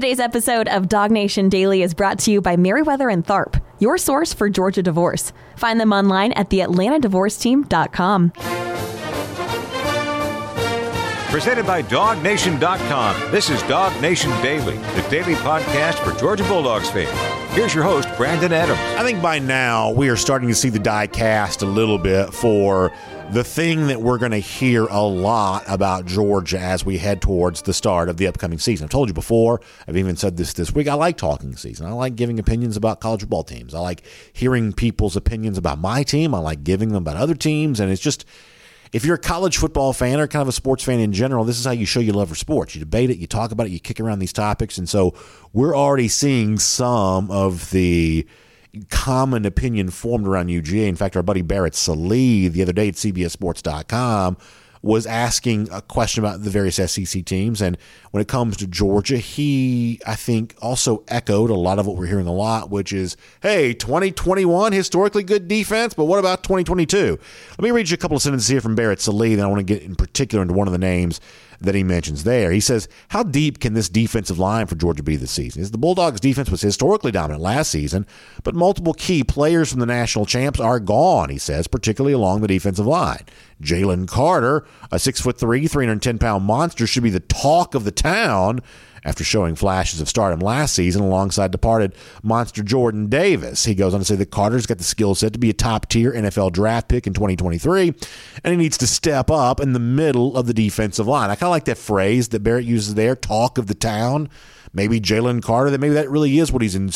Today's episode of Dog Nation Daily is brought to you by Meriwether and Tharp, your source for Georgia divorce. Find them online at theatlantadivorceteam.com. Presented by DogNation.com. This is Dog Nation Daily, the daily podcast for Georgia Bulldogs fans. Here's your host, Brandon Adams. I think by now we are starting to see the die cast a little bit for the thing that we're going to hear a lot about Georgia as we head towards the start of the upcoming season. I've told you before, I've even said this this week. I like talking season. I like giving opinions about college football teams. I like hearing people's opinions about my team. I like giving them about other teams. And it's just, if you're a college football fan or kind of a sports fan in general, this is how you show your love for sports. You debate it, you talk about it, you kick around these topics. And so we're already seeing some of the common opinion formed around UGA. In fact, our buddy Barrett Sallee the other day at CBSSports.com was asking a question about the various SEC teams. And when it comes to Georgia, he, I think, also echoed a lot of what we're hearing a lot, which is, hey, 2021, historically good defense, but what about 2022? Let me read you a couple of sentences here from Barrett Sallee, then I want to get in particular into one of the names that he mentions there. He says, How deep can this defensive line for Georgia be this season? The Bulldogs' defense was historically dominant last season, but multiple key players from the national champs are gone, he says, particularly along the defensive line. Jalen Carter, a six foot three, 310 pound monster, should be the talk of the town after showing flashes of stardom last season alongside departed monster Jordan Davis. He goes on to say that Carter's got the skill set to be a top tier NFL draft pick in 2023, and he needs to step up in the middle of the defensive line. I kind of like that phrase that Barrett uses there talk of the town maybe Jalen Carter, that maybe that really is what he's in,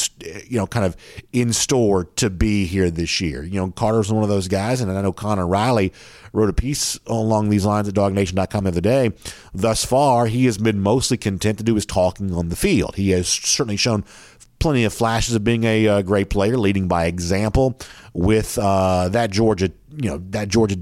you know, kind of in store to be here this year. You know, Carter's one of those guys, and I know Connor Riley wrote a piece along these lines at DogNation.com the other day. Thus far, he has been mostly content to do his talking on the field. He has certainly shown plenty of flashes of being a uh, great player, leading by example with uh, that Georgia, you know, that Georgia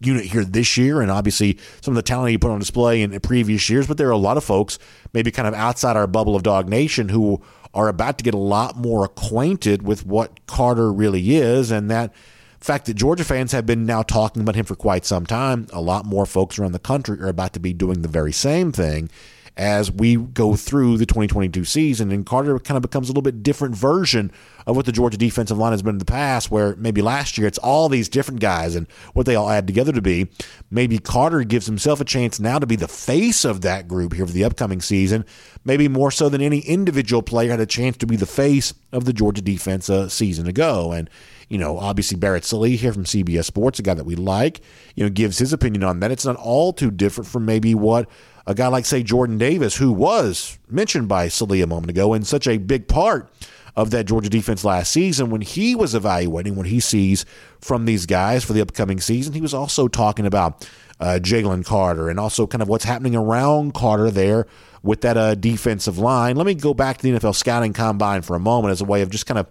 unit here this year, and obviously some of the talent he put on display in previous years. But there are a lot of folks, maybe kind of outside our bubble of Dog Nation, who are about to get a lot more acquainted with what Carter really is, and that fact that Georgia fans have been now talking about him for quite some time. A lot more folks around the country are about to be doing the very same thing as we go through the 2022 season. And Carter kind of becomes a little bit different version of what the Georgia defensive line has been in the past, where maybe last year it's all these different guys and what they all add together to be. Maybe Carter gives himself a chance now to be the face of that group here for the upcoming season, maybe more so than any individual player had a chance to be the face of the Georgia defense a season ago. And you know, obviously Barrett Sallee here from CBS Sports, a guy that we like, you know, gives his opinion on that. It's not all too different from maybe what a guy like, say, Jordan Davis, who was mentioned by Sallee a moment ago and such a big part of that Georgia defense last season when he was evaluating what he sees from these guys for the upcoming season. He was also talking about uh, Jalen Carter and also kind of what's happening around Carter there with that uh, defensive line. Let me go back to the NFL scouting combine for a moment as a way of just kind of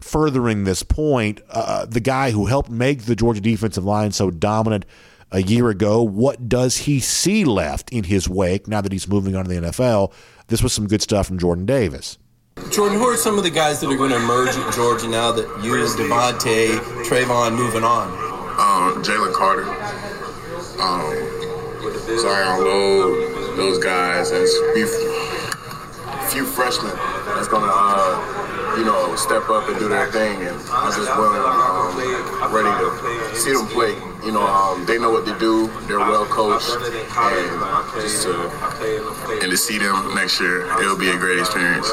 furthering this point. Uh, the guy who helped make the Georgia defensive line so dominant a year ago. What does he see left in his wake now that he's moving on to the NFL? This was some good stuff from Jordan Davis. Jordan, who are some of the guys that are going to emerge at Georgia now that you, Devonte, Travon moving on? Um, Jalen Carter, um, Zion Logue, those guys, and a few, few freshmen that's going to uh, you know, step up and do their thing. And I'm just willing, um, ready to see them play. You know, um, they know what to do. They're well coached, and just to and to see them next year, it'll be a great experience.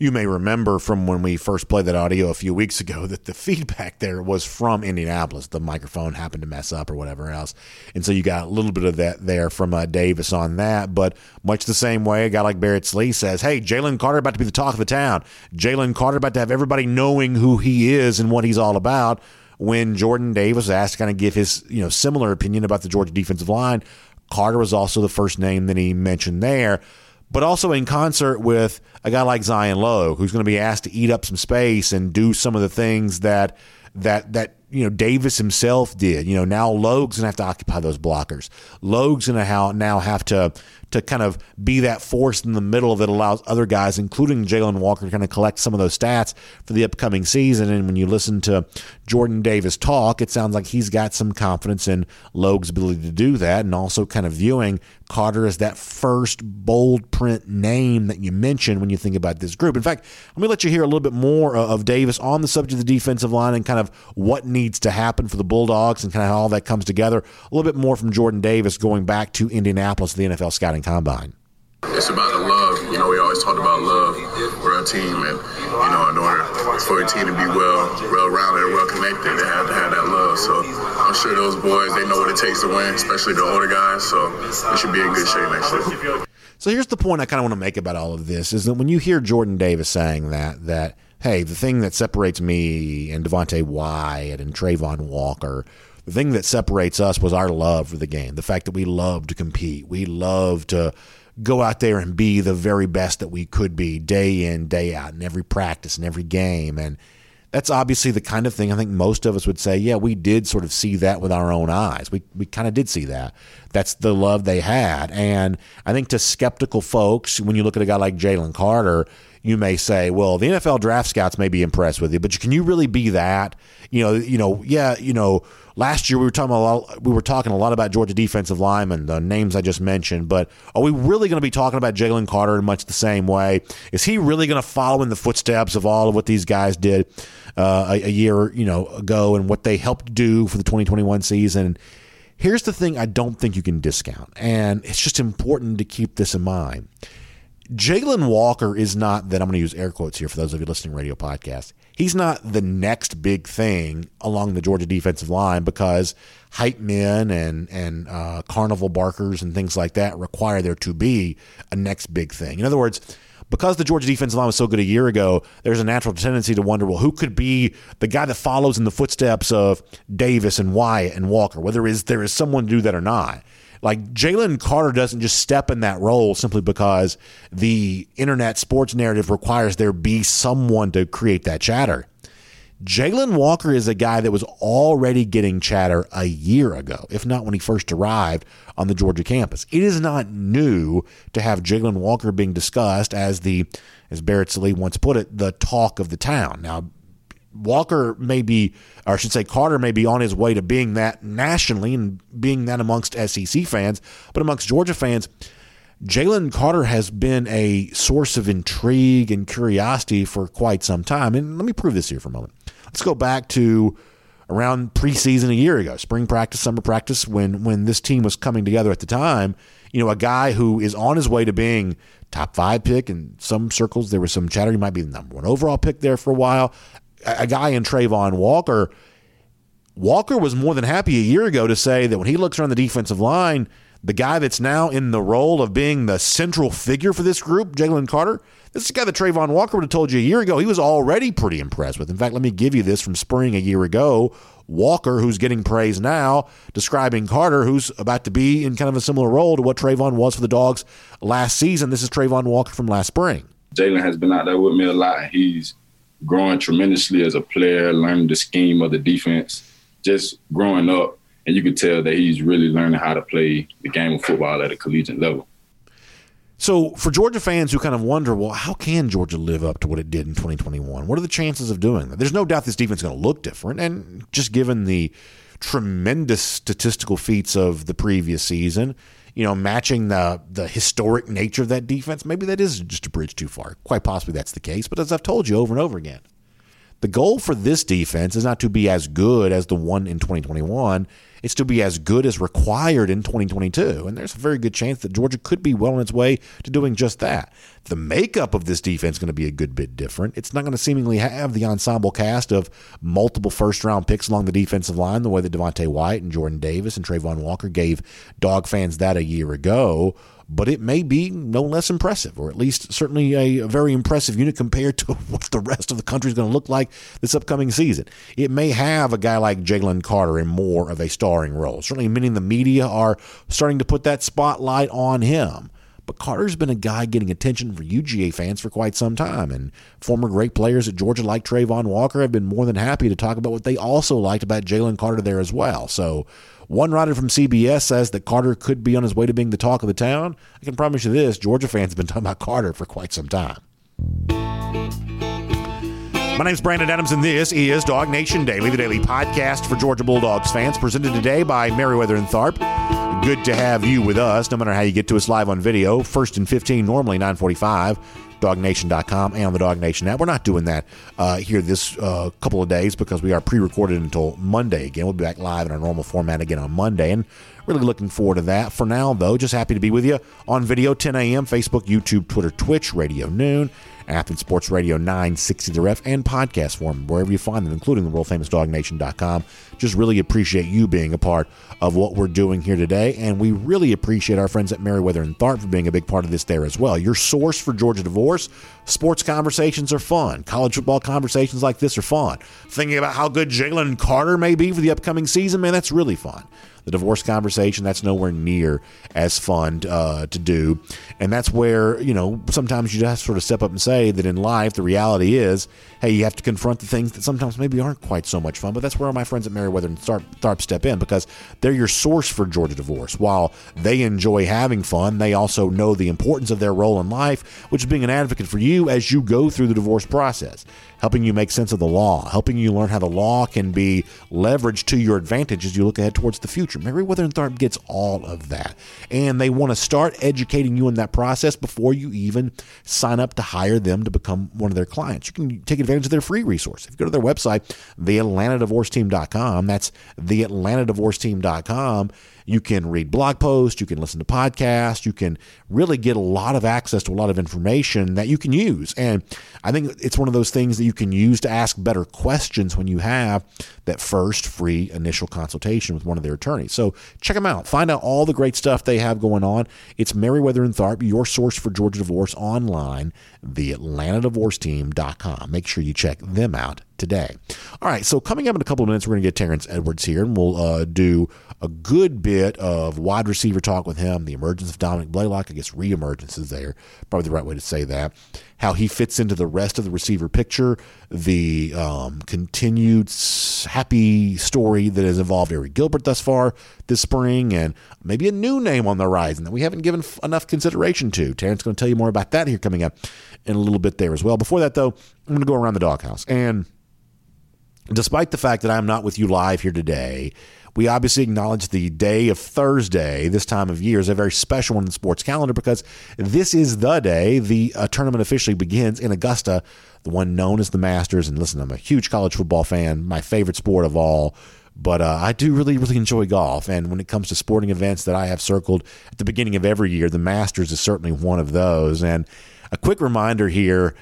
You may remember from when we first played that audio a few weeks ago that the feedback there was from Indianapolis. The microphone happened to mess up or whatever else. And so you got a little bit of that there from uh, Davis on that. But much the same way, a guy like Barrett Sallee says, hey, Jalen Carter about to be the talk of the town. Jalen Carter about to have everybody knowing who he is and what he's all about. When Jordan Davis was asked to kind of give his you know similar opinion about the Georgia defensive line, Carter was also the first name that he mentioned there. But also in concert with a guy like Zion Logue, who's going to be asked to eat up some space and do some of the things that that that you know Davis himself did. You know now Logue's gonna have to occupy those blockers. Logue's gonna ha- now have to to kind of be that force in the middle that allows other guys, including Jalon Walker, to kind of collect some of those stats for the upcoming season. And when you listen to Jordan Davis talk, it sounds like he's got some confidence in Logue's ability to do that, and also kind of viewing Carter as that first bold print name that you mentioned when you think about this group. In fact, let me let you hear a little bit more of Davis on the subject of the defensive line and kind of what needs to happen for the Bulldogs and kind of how all that comes together. A little bit more from Jordan Davis going back to Indianapolis, the NFL scouting combine. It's about the love. You know, we always talked about love for our team, and you know, in order for a team to be well, well-rounded and well-connected, they have to have that love. So I'm sure those boys they know what it takes to win, especially the older guys. So we should be in good shape next year. So here's the point I kind of want to make about all of this: is that when you hear Jordan Davis saying that that hey, the thing that separates me and Devonte Wyatt and Travon Walker the thing that separates us was our love for the game. The fact that we love to compete. We love to go out there and be the very best that we could be day in, day out, in every practice, in every game. And that's obviously the kind of thing I think most of us would say, yeah, we did sort of see that with our own eyes. We, we kind of did see that. That's the love they had. And I think to skeptical folks, when you look at a guy like Jalen Carter, you may say, well, the NFL draft scouts may be impressed with you, but can you really be that? You know, you know, yeah, you know, last year we were talking a lot, we were talking a lot about Georgia defensive linemen, the names I just mentioned, but are we really going to be talking about Jalen Carter in much the same way? Is he really going to follow in the footsteps of all of what these guys did uh, a, a year, you know, ago and what they helped do for the 2021 season? Here's the thing I don't think you can discount, and it's just important to keep this in mind. Jalon Walker is not that I'm going to use air quotes here for those of you listening radio podcast. He's not the next big thing along the Georgia defensive line because hype men and and uh, carnival barkers and things like that require there to be a next big thing. In other words, because the Georgia defensive line was so good a year ago, there's a natural tendency to wonder, well, who could be the guy that follows in the footsteps of Davis and Wyatt and Walker? Whether is there is someone to do that or not. Like Jalen Carter doesn't just step in that role simply because the internet sports narrative requires there be someone to create that chatter. Jalon Walker is a guy that was already getting chatter a year ago, if not when he first arrived on the Georgia campus. It is not new to have Jalon Walker being discussed as the, as Barrett Sallee once put it, the talk of the town. Now, Walker may be, or I should say, Carter may be on his way to being that nationally and being that amongst SEC fans, but amongst Georgia fans, Jalen Carter has been a source of intrigue and curiosity for quite some time. And let me prove this here for a moment. Let's go back to around preseason a year ago, spring practice, summer practice, when when this team was coming together at the time. You know, a guy who is on his way to being top five pick in some circles. There was some chatter he might be the number one overall pick there for a while a guy in Travon Walker. Walker was more than happy a year ago to say that when he looks around the defensive line, the guy that's now in the role of being the central figure for this group, Jalen Carter, this is a guy that Travon Walker would have told you a year ago he was already pretty impressed with. In fact, let me give you this from spring a year ago. Walker, who's getting praise now, describing Carter, who's about to be in kind of a similar role to what Travon was for the Dogs last season. This is Travon Walker from last spring. Jalen has been out there with me a lot. He's growing tremendously as a player, learning the scheme of the defense, just growing up. And you can tell that he's really learning how to play the game of football at a collegiate level. So, for Georgia fans who kind of wonder, well, how can Georgia live up to what it did in 2021? What are the chances of doing that? There's no doubt this defense is going to look different. And just given the tremendous statistical feats of the previous season, you know, matching the the historic nature of that defense, maybe that is just a bridge too far. Quite possibly that's the case. But as I've told you over and over again, the goal for this defense is not to be as good as the one in 2021. It's to be as good as required in 2022. And there's a very good chance that Georgia could be well on its way to doing just that. The makeup of this defense is going to be a good bit different. It's not going to seemingly have the ensemble cast of multiple first round picks along the defensive line, the way that Devonte Wyatt and Jordan Davis and Travon Walker gave dog fans that a year ago but it may be no less impressive, or at least certainly a, a very impressive unit compared to what the rest of the country is going to look like this upcoming season. It may have a guy like Jalen Carter in more of a starring role. Certainly, many in the media are starting to put that spotlight on him. but Carter's been a guy getting attention for UGA fans for quite some time. And former great players at Georgia, like Travon Walker, have been more than happy to talk about what they also liked about Jalen Carter there as well. So, one writer from CBS says that Carter could be on his way to being the talk of the town. I can promise you this Georgia fans have been talking about Carter for quite some time. My name is Brandon Adams, and this is Dog Nation Daily, the daily podcast for Georgia Bulldogs fans, presented today by Meriwether and Tharp. Good to have you with us, no matter how you get to us live on video. First and 15, normally 945 dognation.com and on the Dog Nation app. We're not doing that uh, here this uh, couple of days because we are pre recorded until Monday again. We'll be back live in our normal format again on Monday. And really looking forward to that. For now, though, just happy to be with you on video 10 a.m., Facebook, YouTube, Twitter, Twitch, Radio Noon. Athens Sports Radio 960 The Ref, and podcast form, wherever you find them, including the world famous Just really appreciate you being a part of what we're doing here today. And we really appreciate our friends at Meriwether and Tharp for being a big part of this there as well. Your source for Georgia divorce. Sports conversations are fun. College football conversations like this are fun. Thinking about how good Jalen Carter may be for the upcoming season, man, that's really fun the divorce conversation that's nowhere near as fun uh, to do. And that's where you know sometimes you just sort of step up and say that in life the reality is hey you have to confront the things that sometimes maybe aren't quite so much fun. But that's where my friends at Meriwether and Tharp, Tharp step in because they're your source for Georgia divorce. While they enjoy having fun they also know the importance of their role in life which is being an advocate for you as you go through the divorce process helping you make sense of the law, helping you learn how the law can be leveraged to your advantage as you look ahead towards the future. Meriwether and Tharp gets all of that. And they want to start educating you in that process before you even sign up to hire them to become one of their clients. You can take advantage of their free resource. If you go to their website, theatlantadivorceteam.com, that's theatlantadivorceteam.com you can read blog posts, you can listen to podcasts, you can really get a lot of access to a lot of information that you can use. And I think it's one of those things that you can use to ask better questions when you have that first free initial consultation with one of their attorneys. So check them out. Find out all the great stuff they have going on. It's Meriwether and Tharp, your source for Georgia divorce online, the theatlantadivorceteam.com. Make sure you check them out today. All right, so coming up in a couple of minutes, we're going to get Terrence Edwards here, and we'll uh, do a good bit of wide receiver talk with him, the emergence of Dominick Blaylock, I guess re-emergence is there, probably the right way to say that, how he fits into the rest of the receiver picture, the um, continued happy story that has involved Arik Gilbert thus far this spring, and maybe a new name on the horizon that we haven't given f- enough consideration to. Terrence going to tell you more about that here coming up in a little bit there as well. Before that, though, I'm going to go around the doghouse and – despite the fact that I'm not with you live here today, we obviously acknowledge the day of Thursday, this time of year, is a very special one in the sports calendar because this is the day the uh, tournament officially begins in Augusta, the one known as the Masters. And listen, I'm a huge college football fan, my favorite sport of all. But uh, I do really, really enjoy golf. And when it comes to sporting events that I have circled at the beginning of every year, the Masters is certainly one of those. And a quick reminder here,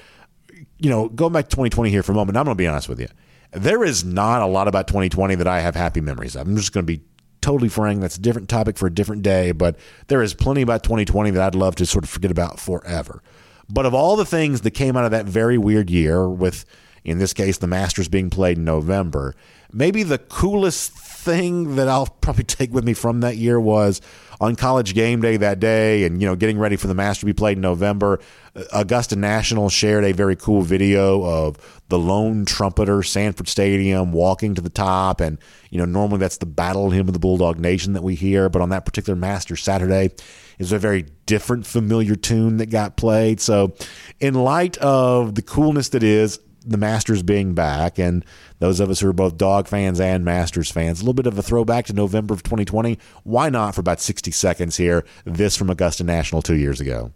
you know, going back to 2020 here for a moment, I'm going to be honest with you there is not a lot about 2020 that I have happy memories of. I'm just going to be totally frank. That's a different topic for a different day, but there is plenty about 2020 that I'd love to sort of forget about forever. But of all the things that came out of that very weird year, with in this case the Masters being played in November, maybe the coolest thing that I'll probably take with me from that year was on college game day that day and you know getting ready for the Master to be played in November. Uh, Augusta National shared a very cool video of the lone trumpeter Sanford Stadium walking to the top and you know normally that's the battle hymn of the Bulldog Nation that we hear but on that particular Master Saturday is a very different familiar tune that got played. So in light of the coolness that is the Masters being back, and those of us who are both dog fans and Masters fans, a little bit of a throwback to November of 2020. Why not for about 60 seconds here? This from Augusta National two years ago.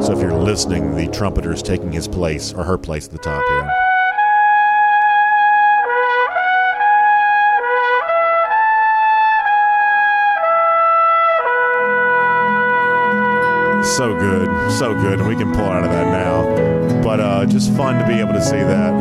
So if you're listening, the trumpeter is taking his place or her place at the top here. Good, and we can pull out of that now. But uh, just fun to be able to see that.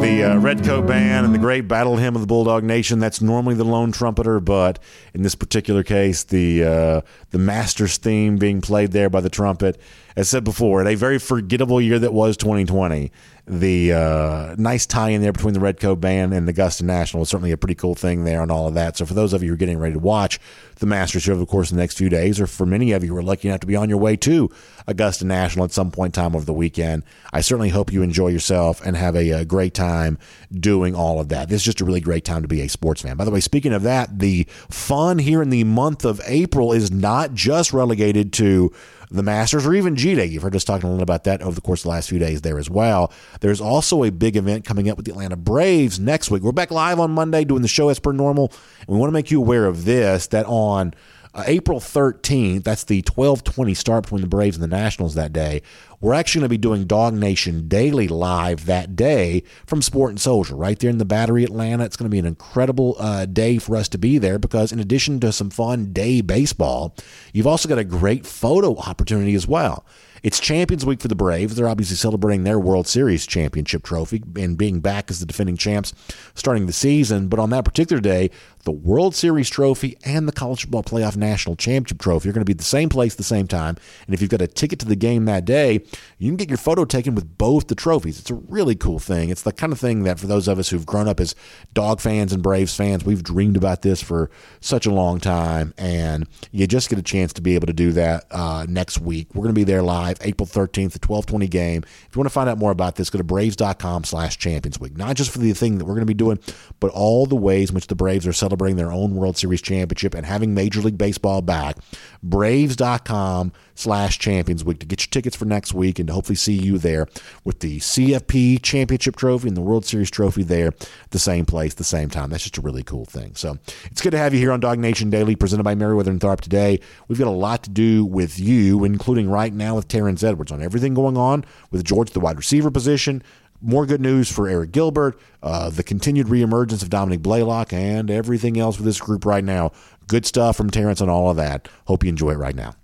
the uh, Redcoat Band and the great battle hymn of the Bulldog Nation. That's normally the lone trumpeter, but in this particular case, the uh, the Masters theme being played there by the trumpet. As said before, in a very forgettable year that was 2020, the uh, nice tie in there between the Redcoat Band and the Augusta National is certainly a pretty cool thing there and all of that. So for those of you who are getting ready to watch the Masters show over the course of the next few days, or for many of you who are lucky enough to be on your way to Augusta National at some point in time over the weekend, I certainly hope you enjoy yourself and have a, a great time doing all of that. This is just a really great time to be a sports fan. By the way, speaking of that, the fun here in the month of April is not just relegated to the Masters or even G Day. You've heard us talking a little about that over the course of the last few days there as well. There's also a big event coming up with the Atlanta Braves next week. We're back live on Monday doing the show as per normal. And we want to make you aware of this that on uh, April 13th, that's the 1220 start between the Braves and the Nationals that day. We're actually going to be doing Dog Nation Daily live that day from Sport and Social right there in the Battery, Atlanta. It's going to be an incredible uh, day for us to be there because, in addition to some fun day baseball, you've also got a great photo opportunity as well. It's Champions Week for the Braves. They're obviously celebrating their World Series championship trophy and being back as the defending champs starting the season. But on that particular day, the World Series trophy and the College Football Playoff National Championship trophy are going to be at the same place at the same time. And if you've got a ticket to the game that day, you can get your photo taken with both the trophies. It's a really cool thing. It's the kind of thing that for those of us who've grown up as dog fans and Braves fans, we've dreamed about this for such a long time. And you just get a chance to be able to do that uh, next week. We're going to be there live April 13th, the 1220 game. If you want to find out more about this, go to braves.com slash champions week. Not just for the thing that we're going to be doing, but all the ways in which the Braves are celebrating their own World Series championship and having Major League Baseball back. Braves.com slash champions week to get your tickets for next week and to hopefully see you there with the CFP championship trophy and the World Series trophy there the same place, the same time. That's just a really cool thing. So it's good to have you here on Dog Nation Daily, presented by Meriwether and Tharp today. We've got a lot to do with you, including right now with Terrence Edwards on everything going on with George, the wide receiver position, more good news for Arik Gilbert, uh, the continued reemergence of Dominick Blaylock, and everything else with this group right now. Good stuff from Terrence on all of that. Hope you enjoy it right now.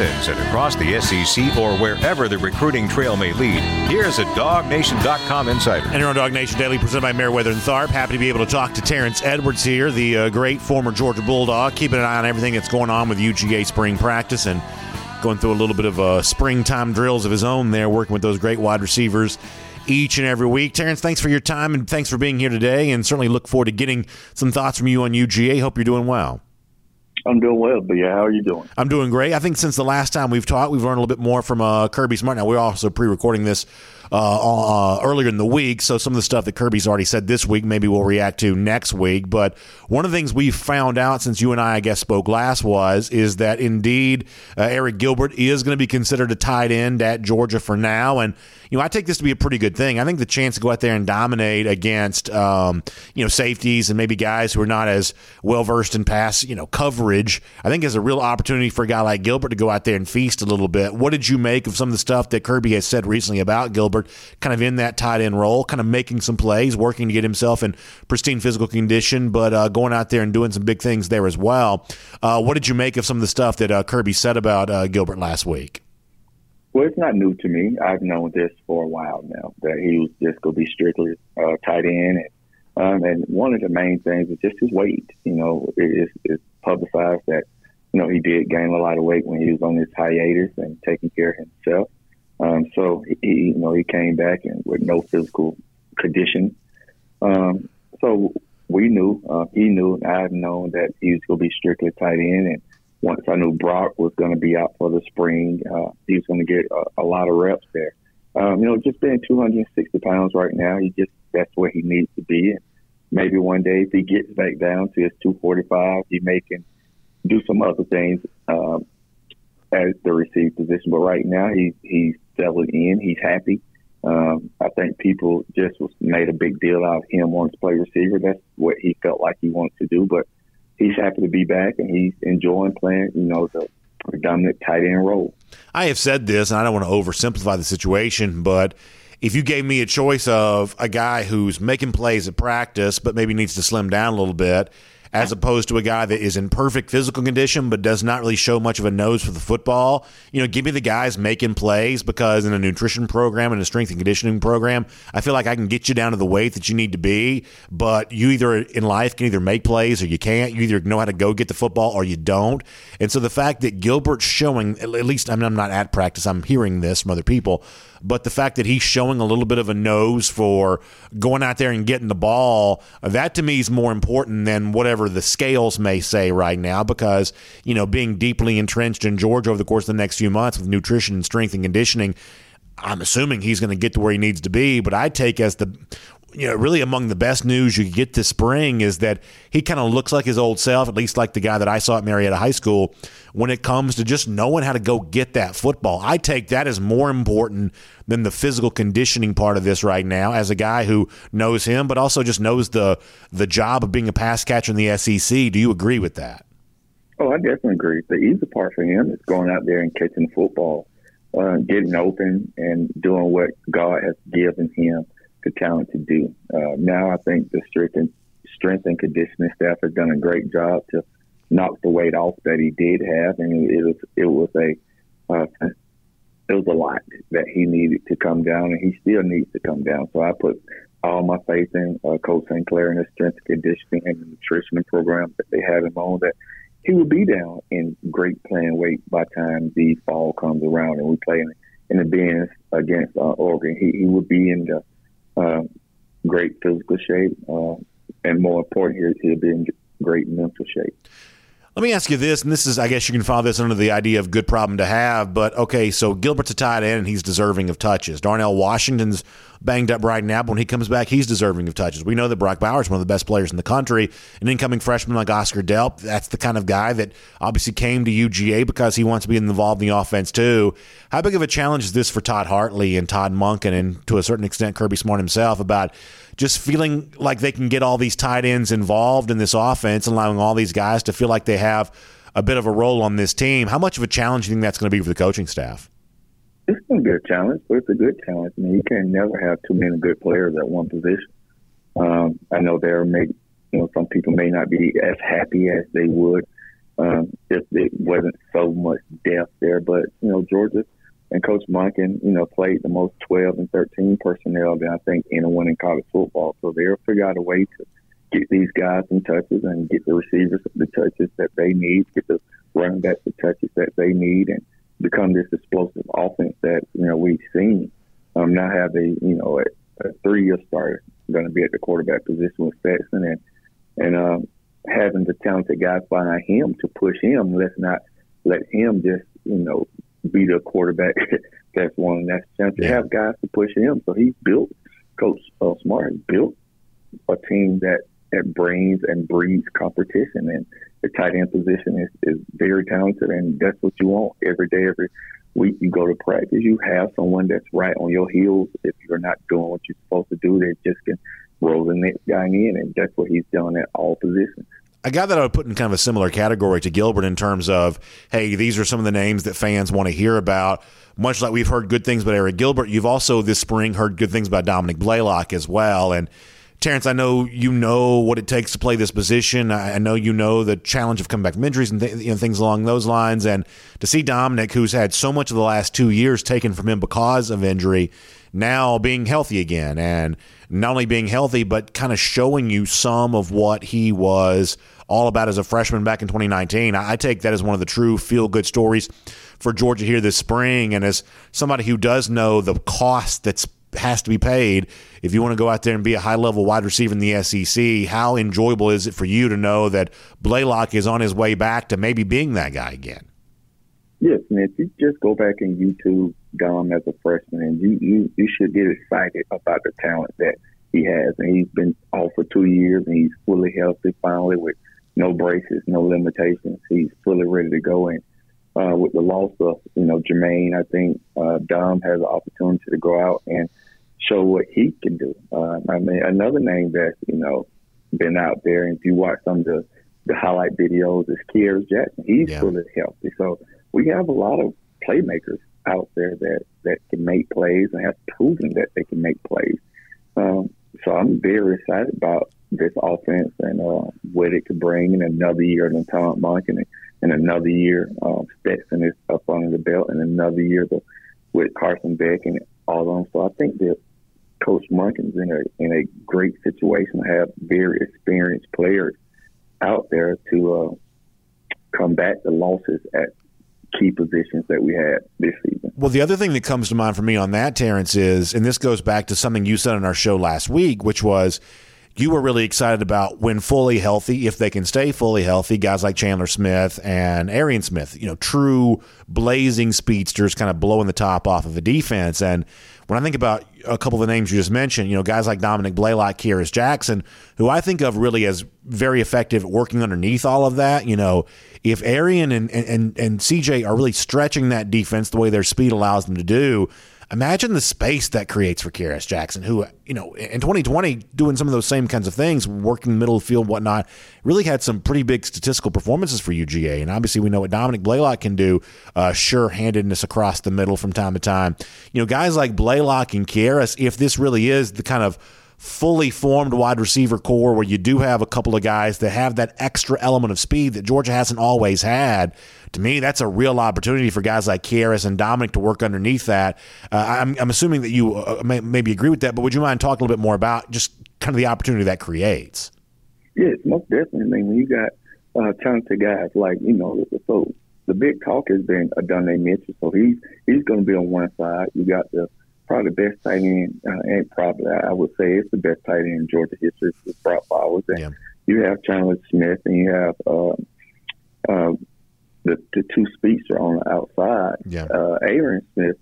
Athens and across the SEC or wherever the recruiting trail may lead, here's a DogNation.com insider. And here on Dog Nation Daily, presented by Meriwether and Tharp. Happy to be able to talk to Terrence Edwards here, the uh, great former Georgia Bulldog, keeping an eye on everything that's going on with UGA spring practice and going through a little bit of uh, springtime drills of his own there, working with those great wide receivers each and every week. Terrence, thanks for your time and thanks for being here today, and certainly look forward to getting some thoughts from you on UGA. Hope you're doing well. I'm doing well, but yeah, how are you doing? I'm doing great. I think since the last time we've talked, we've learned a little bit more from uh, Kirby Smart. Now we're also pre-recording this uh, uh, earlier in the week. So some of the stuff that Kirby's already said this week, maybe we'll react to next week. But one of the things we found out since you and I, I guess, spoke last was is that indeed uh, Arik Gilbert is going to be considered a tight end at Georgia for now, and you know I take this to be a pretty good thing. I think the chance to go out there and dominate against um, you know safeties and maybe guys who are not as well versed in pass you know coverage, I think is a real opportunity for a guy like Gilbert to go out there and feast a little bit. What did you make of some of the stuff that Kirby has said recently about Gilbert? kind of in that tight end role, kind of making some plays, working to get himself in pristine physical condition, but uh, going out there and doing some big things there as well. Uh, what did you make of some of the stuff that uh, Kirby said about uh, Gilbert last week? Well, it's not new to me. I've known this for a while now that he was just going to be strictly uh, tight end. And, um, and one of the main things is just his weight. You know, it's, publicized that you know, he did gain a lot of weight when he was on his hiatus and taking care of himself. Um, so he, you know, he came back and with no physical condition. Um, so we knew, uh, he knew, I've known that he was going to be strictly tight end. And once I knew Brock was going to be out for the spring, uh, he was going to get a, a, lot of reps there. Um, you know, just being 260 pounds right now, he just, that's where he needs to be. Maybe one day if he gets back down to his 245, he may can do some other things, um, at the receive position. But right now, he's he's settled in. He's happy. Um, I think people just was made a big deal out of him wanting to play receiver. That's what he felt like he wanted to do. But he's happy to be back, and he's enjoying playing. You know, the predominant tight end role. I have said this, and I don't want to oversimplify the situation, but if you gave me a choice of a guy who's making plays at practice but maybe needs to slim down a little bit as opposed to a guy that is in perfect physical condition but does not really show much of a nose for the football. You know, give me the guys making plays because in a nutrition program and a strength and conditioning program, I feel like I can get you down to the weight that you need to be. But you either in life can either make plays or you can't. You either know how to go get the football or you don't. And so the fact that Gilbert's showing, at least I mean, I'm not at practice, I'm hearing this from other people, but the fact that he's showing a little bit of a nose for going out there and getting the ball, that to me is more important than whatever the scales may say right now because, you know, being deeply entrenched in Georgia over the course of the next few months with nutrition and strength and conditioning, I'm assuming he's going to get to where he needs to be, but I take as the you know, really among the best news you get this spring is that he kind of looks like his old self, at least like the guy that I saw at Marietta High School, when it comes to just knowing how to go get that football. I take that as more important than the physical conditioning part of this right now as a guy who knows him, but also just knows the the job of being a pass catcher in the SEC. Do you agree with that? Oh, I definitely agree. The easy part for him is going out there and catching football, uh, getting open, and doing what God has given him the talent to do. Uh, now I think the strength and strength and conditioning staff have done a great job to knock the weight off that he did have, and it was it was a uh, it was a lot that he needed to come down, and he still needs to come down. So I put all my faith in uh, Coach Sinclair and the strength and conditioning and the nutrition program that they had him on. That he will be down in great playing weight by time the fall comes around and we play in, in the Benz against uh, Oregon. He he will be in the uh, great physical shape, uh, and more important, he'll be in great mental shape. Let me ask you this, and this is, I guess you can follow this under the idea of good problem to have, but okay, so Gilbert's a tight end and he's deserving of touches. Darnell Washington's banged up right now, but when he comes back, he's deserving of touches. We know that Brock Bowers is one of the best players in the country. An incoming freshman like Oscar Delp, that's the kind of guy that obviously came to UGA because he wants to be involved in the offense too. How big of a challenge is this for Todd Hartley and Todd Monken and to a certain extent Kirby Smart himself about just feeling like they can get all these tight ends involved in this offense, allowing all these guys to feel like they have a bit of a role on this team. How much of a challenge do you think that's going to be for the coaching staff? It's going to be a challenge, but it's a good challenge. I mean, you can never have too many good players at one position. Um, I know there may, you know, some people may not be as happy as they would um, if it wasn't so much depth there. But you know, Georgia and Coach Monken, you know, played the most 12 and 13 personnel than I think anyone in college football. So they'll figure out a way to get these guys some touches and get the receivers the touches that they need, get the running backs the touches that they need, and become this explosive offense that you know we've seen. Um, now have a you know a, a three-year starter going to be at the quarterback position with Stetson and and um, having the talented guys behind him to push him. Let's not let him just you know be the quarterback that's won that chance to have guys to push him. So he built, Coach uh, Smart built a team that that brings and breeds competition. And the tight end position is, is very talented, and that's what you want every day, every week you go to practice. You have someone that's right on your heels. If you're not doing what you're supposed to do, they just can roll the next guy in, and that's what he's done at all positions a guy that I would put in kind of a similar category to Gilbert in terms of, hey, these are some of the names that fans want to hear about. Much like we've heard good things about Arik Gilbert, you've also this spring heard good things about Dominick Blaylock as well. And Terrence, I know you know what it takes to play this position. I know you know the challenge of coming back from injuries and th- you know, things along those lines. And to see Dominick, who's had so much of the last two years taken from him because of injury, now being healthy again, and not only being healthy, but kind of showing you some of what he was all about as a freshman back in 2019. I, I take that as one of the true feel good stories for Georgia here this spring. And as somebody who does know the cost that's has to be paid if you want to go out there and be a high level wide receiver in the SEC. How enjoyable is it for you to know that Blaylock is on his way back to maybe being that guy again? Yes, and if you just go back and YouTube Dom as a freshman, and you, you you should get excited about the talent that he has. And he's been off for two years, and he's fully healthy finally with no braces, no limitations. He's fully ready to go. And uh, with the loss of you know Jermaine, I think uh, Dom has an opportunity to go out and show what he can do. Uh, I mean, another name that's you know been out there, and if you watch some of the, the highlight videos, is Kearis Jackson. He's yeah. fully healthy, so we have a lot of playmakers out there that that can make plays and have proven that they can make plays. Um, so I'm very excited about this offense and uh, what it could bring in another year of Tom Monk and, and another year of Stetson is up under the belt and another year the, with Carson Beck and all of them. So I think that Coach Monken's in a in a great situation to have very experienced players out there to uh, combat the losses at key positions that we had this season. Well, the other thing that comes to mind for me on that, Terrence, is, and this goes back to something you said on our show last week, which was you were really excited about when fully healthy, if they can stay fully healthy, guys like Chandler Smith and Arian Smith, you know, true blazing speedsters kind of blowing the top off of a defense. And when I think about a couple of the names you just mentioned, you know, guys like Dominick Blaylock, Kearis Jackson, who I think of really as very effective working underneath all of that, you know, if Arian and, and, and CJ are really stretching that defense the way their speed allows them to do, imagine the space that creates for Kearis Jackson, who, you know, in 2020, doing some of those same kinds of things, working middle field, whatnot, really had some pretty big statistical performances for UGA. And obviously, we know what Dominick Blaylock can do, uh, sure handedness across the middle from time to time. You know, guys like Blaylock and Kearis, if this really is the kind of fully formed wide receiver core where you do have a couple of guys that have that extra element of speed that Georgia hasn't always had. To me, that's a real opportunity for guys like Kearis and Dominick to work underneath that. Uh, I'm, I'm, assuming that you uh, may, maybe agree with that, but would you mind talking a little bit more about just kind of the opportunity that creates? Yes, most definitely. I mean, when you got uh, talented guys like, you know, so the big talk has been Adonai Mitchell. So he's he's going to be on one side. You got the probably the best tight end, uh, and probably I would say it's the best tight end in Georgia history with Brock Bowers. And yeah. you have Chandler Smith, and you have uh, uh, the the two speedster on the outside, yeah. uh, Arian Smith.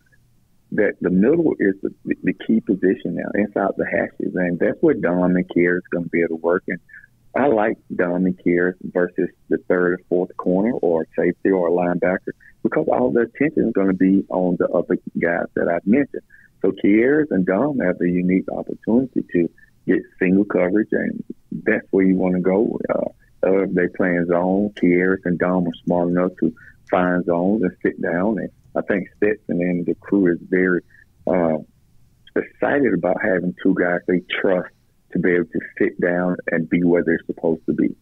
That the middle is the, the key position now inside the hashes, and that's where Dom McKeer is going to be able to work. And I like Dom McKeer versus the third or fourth corner or safety or linebacker because all the attention is going to be on the other guys that I've mentioned. So Kearis and Dom have a unique opportunity to get single coverage, and that's where you want to go. Uh, if they play in zone, Kearis and Dom are smart enough to find zones and sit down. And I think Stetson and the crew is very uh, excited about having two guys they trust to be able to sit down and be where they're supposed to be.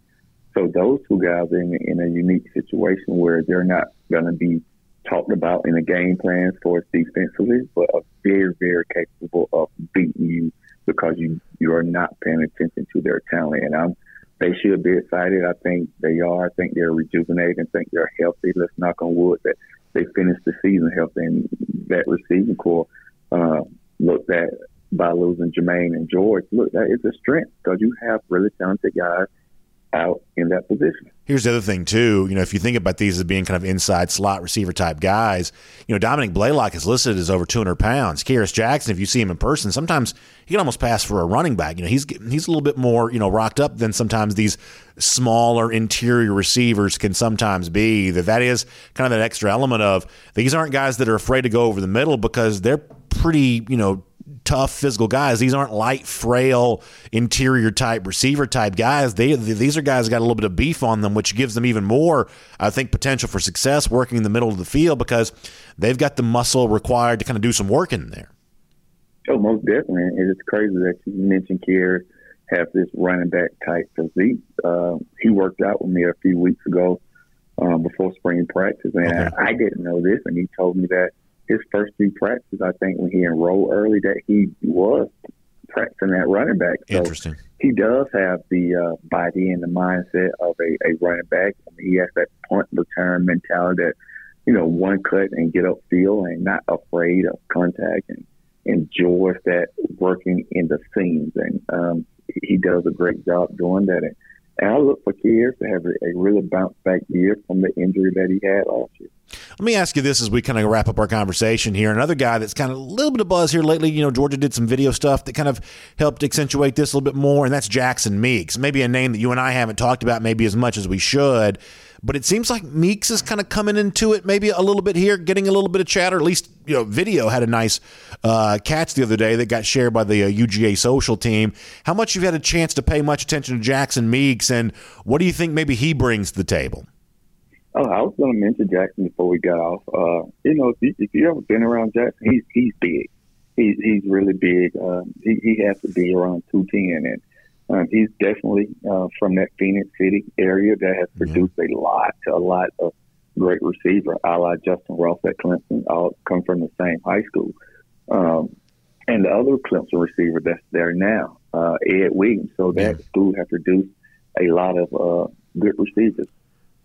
So those two guys are in, in a unique situation where they're not going to be talked about in the game plans for us defensively, but are very, very capable of beating you because you you are not paying attention to their talent. And I'm they should be excited. I think they are. I think they're rejuvenated. I think they're healthy. Let's knock on wood that they finish the season healthy. And that receiving core uh, looked at by losing Jermaine and George. Look, that is a strength because you have really talented guys out in that position. Here's the other thing too. You know, if you think about these as being kind of inside slot receiver type guys, you know, Dominick Blaylock is listed as over 200 pounds. Kearis Jackson, if you see him in person, sometimes he can almost pass for a running back. You know, he's he's a little bit more you know rocked up than sometimes these smaller interior receivers can sometimes be. That that is kind of that extra element of these aren't guys that are afraid to go over the middle because they're pretty you know tough physical guys. These aren't light, frail, interior type receiver type guys. They these are guys got a little bit of beef on them, which gives them even more, I think, potential for success working in the middle of the field because they've got the muscle required to kind of do some work in there. Oh, most definitely. It's crazy that you mentioned Kier have this running back type physique. Uh, he worked out with me a few weeks ago um, before spring practice, and okay. I, I didn't know this, and he told me that his first few practices, I think when he enrolled early, that he was practicing that running back. So Interesting. He does have the uh, body and the mindset of a, a running back. I mean, he has that punt return mentality that, you know, one cut and get up field and not afraid of contact and enjoys that working in the seams. And um, he does a great job doing that. And, and I look for kids to have a, a really bounce back year from the injury that he had last year. Let me ask you this as we kind of wrap up our conversation here. Another guy that's kind of a little bit of buzz here lately, you know, Georgia did some video stuff that kind of helped accentuate this a little bit more, and that's Jackson Meeks. Maybe a name that you and I haven't talked about maybe as much as we should, but it seems like Meeks is kind of coming into it maybe a little bit here, getting a little bit of chatter. At least, you know, video had a nice uh, catch the other day that got shared by the uh, UGA social team. How much you've had a chance to pay much attention to Jackson Meeks, and what do you think maybe he brings to the table? Oh, I was going to mention Jackson before we got off. Uh, you know, if you, if you ever been around Jackson, he's he's big. He's he's really big. Um, he he has to be around two ten, and Um, he's definitely uh, from that Phenix City area that has produced yeah. a lot, a lot of great receiver, a la Justyn Ross at Clemson, all come from the same high school. Um, and the other Clemson receiver that's there now, uh, EJ Williams. So that yeah. school has produced a lot of uh, good receivers.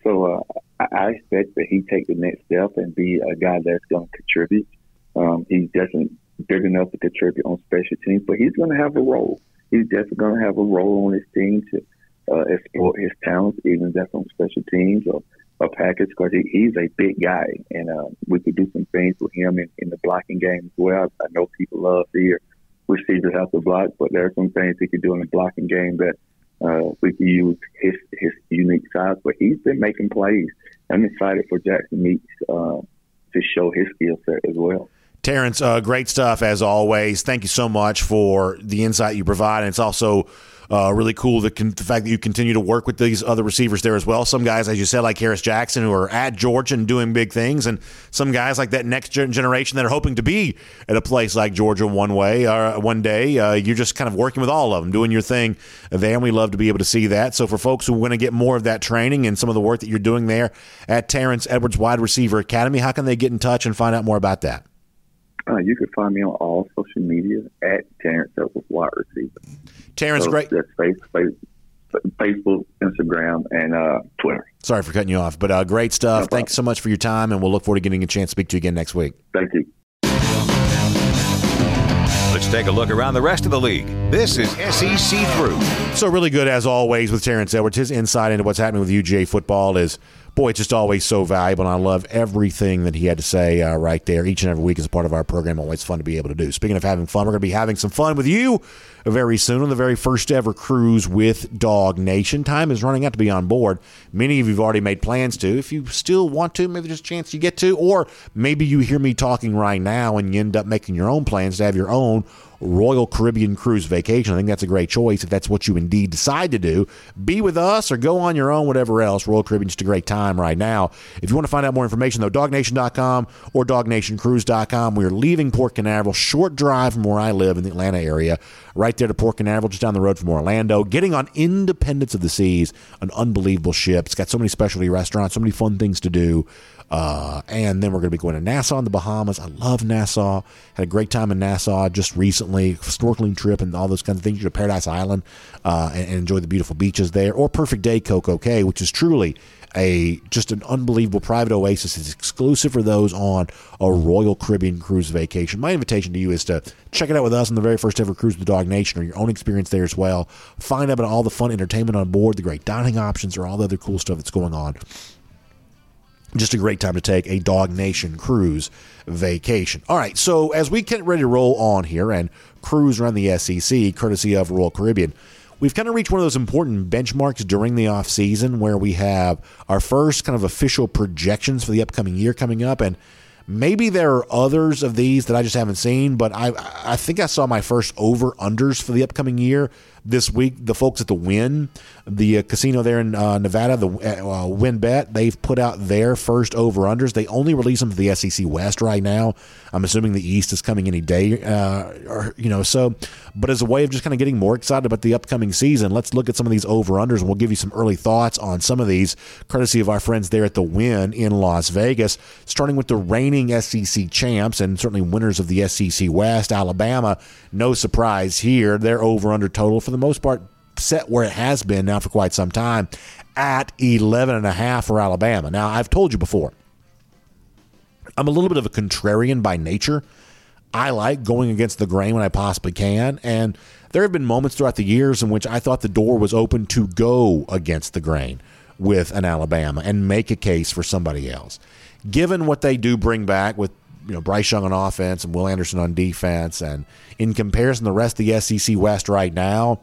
So uh, I expect that he take the next step and be a guy that's going to contribute. Um, he's definitely big enough to contribute on special teams, but he's going to have a role. He's definitely going to have a role on his team to uh, exploit his talents, even if on special teams or a package, because he, he's a big guy, and uh, we could do some things with him in, in the blocking game as well. I know people love to hear receivers have to block, but there are some things he could do in the blocking game that uh, we could use his his unique size. But he's been making plays. I'm excited for Jackson Meeks uh, to show his skill set as well. Terrence, uh, great stuff as always. Thank you so much for the insight you provide. And it's also uh, really cool the, the fact that you continue to work with these other receivers there as well. Some guys, as you said, like Kearis Jackson, who are at Georgia and doing big things, and some guys like that next generation that are hoping to be at a place like Georgia one way or uh, one day. Uh, you're just kind of working with all of them, doing your thing there, and we love to be able to see that. So for folks who want to get more of that training and some of the work that you're doing there at Terrence Edwards Wide Receiver Academy, how can they get in touch and find out more about that? Uh, you can find me on all social media at Terrence Edwards Wide Receiver. Terrence, so great. That's Facebook, Facebook, Instagram, and uh, Twitter. Sorry for cutting you off, but uh, great stuff. No Thanks so much for your time, and we'll look forward to getting a chance to speak to you again next week. Thank you. Let's take a look around the rest of the league. This is SEC Through. So, really good as always with Terrence Edwards. His insight into what's happening with UGA football is boy, it's just always so valuable. And I love everything that he had to say uh, right there each and every week as a part of our program. Always fun to be able to do. Speaking of having fun, we're going to be having some fun with you very soon on the very first ever cruise with Dog Nation. Time is running out to be on board. Many of you have already made plans to. If you still want to, maybe there's a chance you get to, or maybe you hear me talking right now and you end up making your own plans to have your own Royal Caribbean cruise vacation. I think that's a great choice if that's what you indeed decide to do. Be with us or go on your own, whatever else. Royal Caribbean's just a great time right now. If you want to find out more information, though, dognation.com or dognationcruise.com. We're leaving Port Canaveral, short drive from where I live in the Atlanta area, right there to Port Canaveral, just down the road from Orlando. Getting on Independence of the Seas, an unbelievable ship. It's got so many specialty restaurants, so many fun things to do. Uh, and then we're going to be going to Nassau in the Bahamas. I love Nassau. Had a great time in Nassau just recently, snorkeling trip and all those kinds of things. You go to Paradise Island uh, and, and, enjoy the beautiful beaches there. Or Perfect Day Coco Cay, which is truly a just an unbelievable private oasis. It's exclusive for those on a Royal Caribbean cruise vacation. My invitation to you is to check it out with us on the very first ever cruise with the Dog Nation or your own experience there as well. Find out about all the fun entertainment on board, the great dining options, or all the other cool stuff that's going on just a great time to take a Dog Nation cruise vacation. All right, so as we get ready to roll on here and cruise around the SEC, courtesy of Royal Caribbean, we've kind of reached one of those important benchmarks during the off season where we have our first kind of official projections for the upcoming year coming up, and maybe there are others of these that I just haven't seen, but I I think I saw my first over unders for the upcoming year this week. The folks at the Wynn, the uh, casino there in uh, Nevada, the uh, WynnBET, they've put out their first over unders. They only release them for the SEC West right now. I'm assuming the East is coming any day, uh, or you know. So, but as a way of just kind of getting more excited about the upcoming season, let's look at some of these over unders, and we'll give you some early thoughts on some of these, courtesy of our friends there at the Wynn in Las Vegas. Starting with the reigning SEC champs and certainly winners of the SEC West, Alabama. No surprise here; their over under total for the most part set where it has been now for quite some time at 11 and a half for Alabama. Now, I've told you before, I'm a little bit of a contrarian by nature. I like going against the grain when I possibly can, and there have been moments throughout the years in which I thought the door was open to go against the grain with an Alabama and make a case for somebody else. Given what they do bring back with you know Bryce Young on offense and Will Anderson on defense, and in comparison to the rest of the SEC West right now,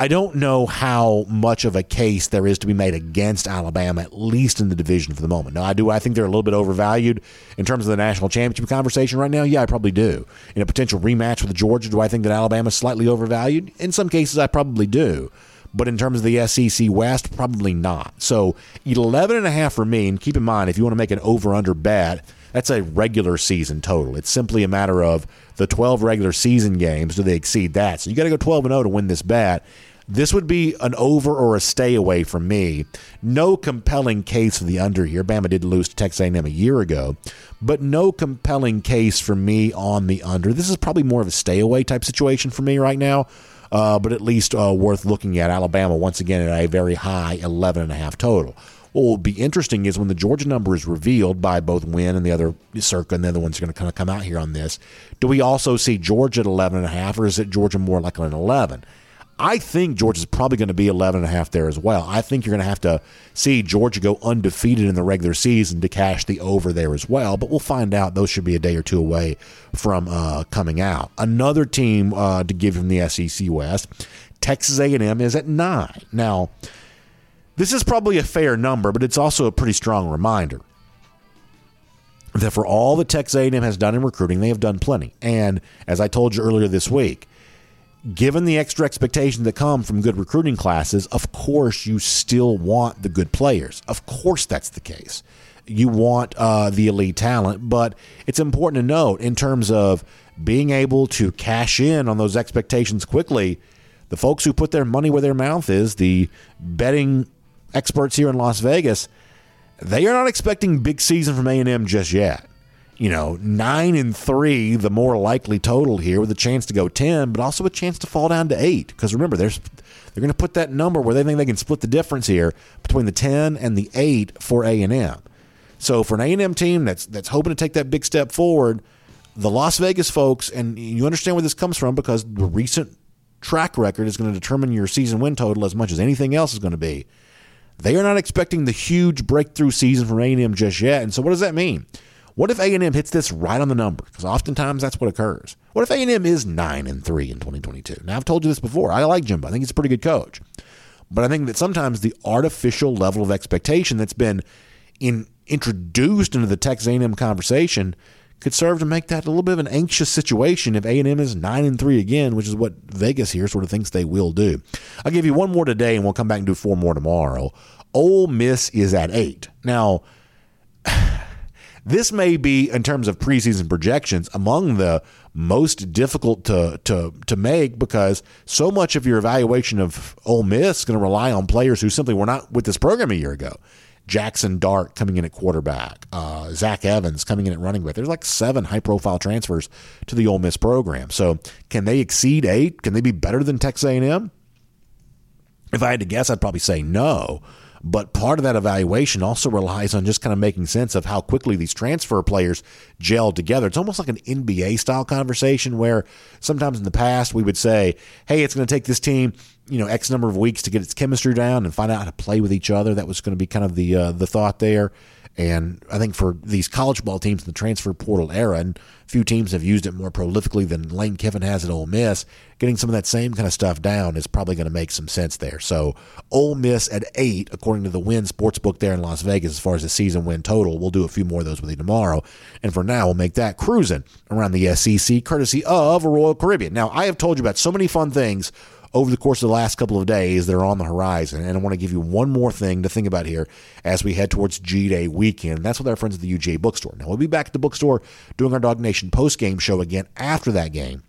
I don't know how much of a case there is to be made against Alabama, at least in the division for the moment. Now, I do. I think they're a little bit overvalued in terms of the national championship conversation right now. Yeah, I probably do. In a potential rematch with Georgia, do I think that Alabama is slightly overvalued? In some cases, I probably do. But in terms of the SEC West, probably not. So 11 and a half for me. And keep in mind, if you want to make an over/under bet That's a regular season total. It's simply a matter of the 12 regular season games. Do they exceed that? So you got to go 12 and 0 to win this bet. This would be an over or a stay away from me. No compelling case for the under here. Bama did lose to Texas A&M a year ago, but no compelling case for me on the under. This is probably more of a stay away type situation for me right now, uh, but at least uh, worth looking at. Alabama once again at a very high 11 and a half total. What will be interesting is when the Georgia number is revealed by both Wynn and the other Circa, and the other ones are going to kind of come out here on this. Do we also see Georgia at 11 and a half, or is it Georgia more like an 11? I think Georgia's probably going to be 11 and a half there as well. I think you're going to have to see Georgia go undefeated in the regular season to cash the over there as well. But we'll find out. Those should be a day or two away from uh, coming out. Another team uh, to give from the SEC West, Texas A&M is at nine. Now, this is probably a fair number, but it's also a pretty strong reminder that for all that Texas A&M has done in recruiting, they have done plenty. And as I told you earlier this week given the extra expectations that come from good recruiting classes, of course you still want the good players. Of course that's the case. You want uh, the elite talent, but it's important to note in terms of being able to cash in on those expectations quickly. The folks who put their money where their mouth is, the betting experts here in Las Vegas, they are not expecting big season from A&M just yet you know, nine and three, the more likely total here, with a chance to go ten, but also a chance to fall down to eight. Because remember, there's they're going to put that number where they think they can split the difference here between the ten and the eight for A and M. So for an A and M team that's that's hoping to take that big step forward, the Las Vegas folks, and you understand where this comes from because the recent track record is going to determine your season win total as much as anything else is going to be. They are not expecting the huge breakthrough season from A&M just yet. And so what does that mean? What if A&M hits this right on the number? Because oftentimes that's what occurs. What if A&M is 9 and 3 in 2022? Now I've told you this before. I like Jimbo. I think he's a pretty good coach. But I think that sometimes the artificial level of expectation that's been in, introduced into the Texas A&M conversation could serve to make that a little bit of an anxious situation if A&M is 9 and 3 again, which is what Vegas here sort of thinks they will do. I'll give you one more today and we'll come back and do four more tomorrow. Ole Miss is at 8. Now, this may be, in terms of preseason projections, among the most difficult to to to make because so much of your evaluation of Ole Miss is going to rely on players who simply were not with this program a year ago. Jaxson Dart coming in at quarterback, uh, Zach Evans coming in at running back. There's like seven high profile transfers to the Ole Miss program. So can they exceed eight? Can they be better than Texas A&M? If I had to guess, I'd probably say no. But part of that evaluation also relies on just kind of making sense of how quickly these transfer players gel together. It's almost like an NBA style conversation where sometimes in the past we would say, hey, it's going to take this team you know X number of weeks to get its chemistry down and find out how to play with each other. That was going to be kind of the uh, the thought there. And I think for these college ball teams in the transfer portal era, and few teams have used it more prolifically than Lane Kiffin has at Ole Miss, getting some of that same kind of stuff down is probably going to make some sense there. So Ole Miss at eight, according to the Wynn Sportsbook there in Las Vegas, as far as the season win total. We'll do a few more of those with you tomorrow. And for now, we'll make that cruising around the SEC, courtesy of Royal Caribbean. Now, I have told you about so many fun things over the course of the last couple of days that are on the horizon. And I want to give you one more thing to think about here as we head towards G Day weekend. That's with our friends at the UGA bookstore. Now, we'll be back at the bookstore doing our Dog Nation post game show again after that game.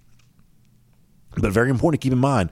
But very important to keep in mind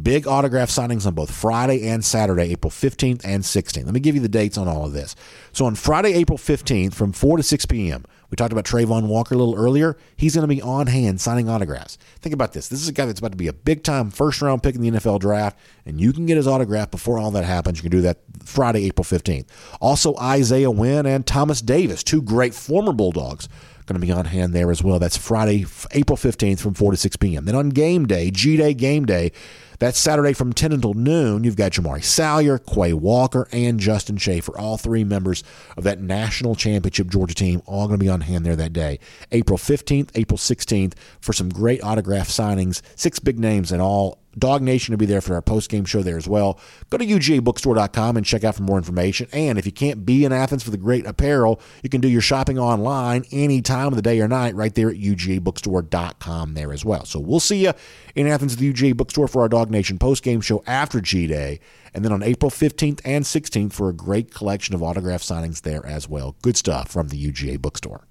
big autograph signings on both Friday and Saturday, April 15th and 16th. Let me give you the dates on all of this. So on Friday, April 15th, from 4 to 6 p.m., we talked about Travon Walker a little earlier. He's going to be on hand signing autographs. Think about this. This is a guy that's about to be a big time first round pick in the NFL draft, and you can get his autograph before all that happens. You can do that Friday, April 15th. Also, Isaiah Wynn and Thomas Davis, two great former Bulldogs going to be on hand there as well. That's Friday, April 15th from 4 to 6 p.m. Then on game day, G Day game day, that's Saturday from 10 until noon. You've got Jamaree Salyer, Quay Walker, and Justin Shaffer, all three members of that national championship Georgia team, all going to be on hand there that day. April 15th, April 16th for some great autograph signings. Six big names and all Dog Nation will be there for our post game show there as well. Go to UGAbookstore.com and check out for more information. And if you can't be in Athens for the great apparel, you can do your shopping online any time of the day or night right there at UGAbookstore.com there as well. So we'll see you in Athens at the UGA Bookstore for our Dog Nation post game show after G Day. And then on April 15th and 16th for a great collection of autograph signings there as well. Good stuff from the UGA Bookstore.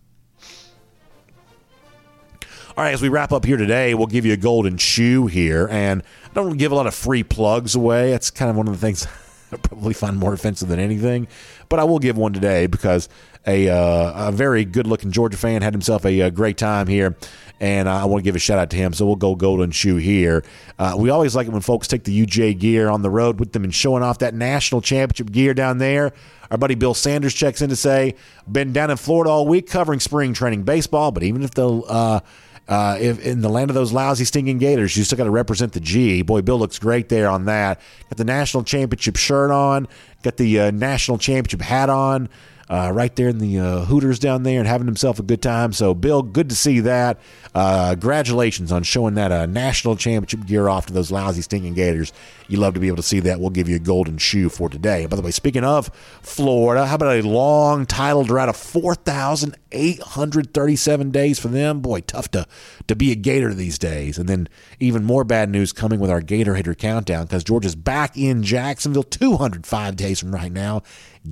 All right, as we wrap up here today, we'll give you a golden shoe here. And I don't give a lot of free plugs away. That's kind of one of the things I probably find more offensive than anything. But I will give one today because a, uh, a very good looking Georgia fan had himself a, a great time here. And I want to give a shout out to him. So we'll go golden shoe here. Uh, we always like it when folks take the UJ gear on the road with them and showing off that national championship gear down there. Our buddy Bill Sanders checks in to say, been down in Florida all week covering spring training baseball, but even if the uh, uh, if in the land of those lousy stinking Gators, you still got to represent the G. Boy, Bill looks great there on that. Got the national championship shirt on. Got the uh, national championship hat on uh, right there in the uh, Hooters down there and having himself a good time. So, Bill, good to see that. Uh, congratulations on showing that uh, national championship gear off to those lousy, stinking Gators. You love to be able to see that. We'll give you a golden shoe for today. By the way, speaking of Florida, how about a long title drought of 4,837 days for them? Boy, tough to, to be a Gator these days. And then even more bad news coming with our Gator Hater Countdown because Georgia's back in Jacksonville 205 days from right now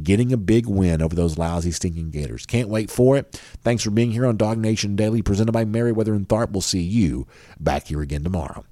getting a big win over those lousy, stinking Gators. Can't wait for it. Thanks for being here on Dog Nation Daily, presented by Meriwether and Tharp. We'll see you back here again tomorrow.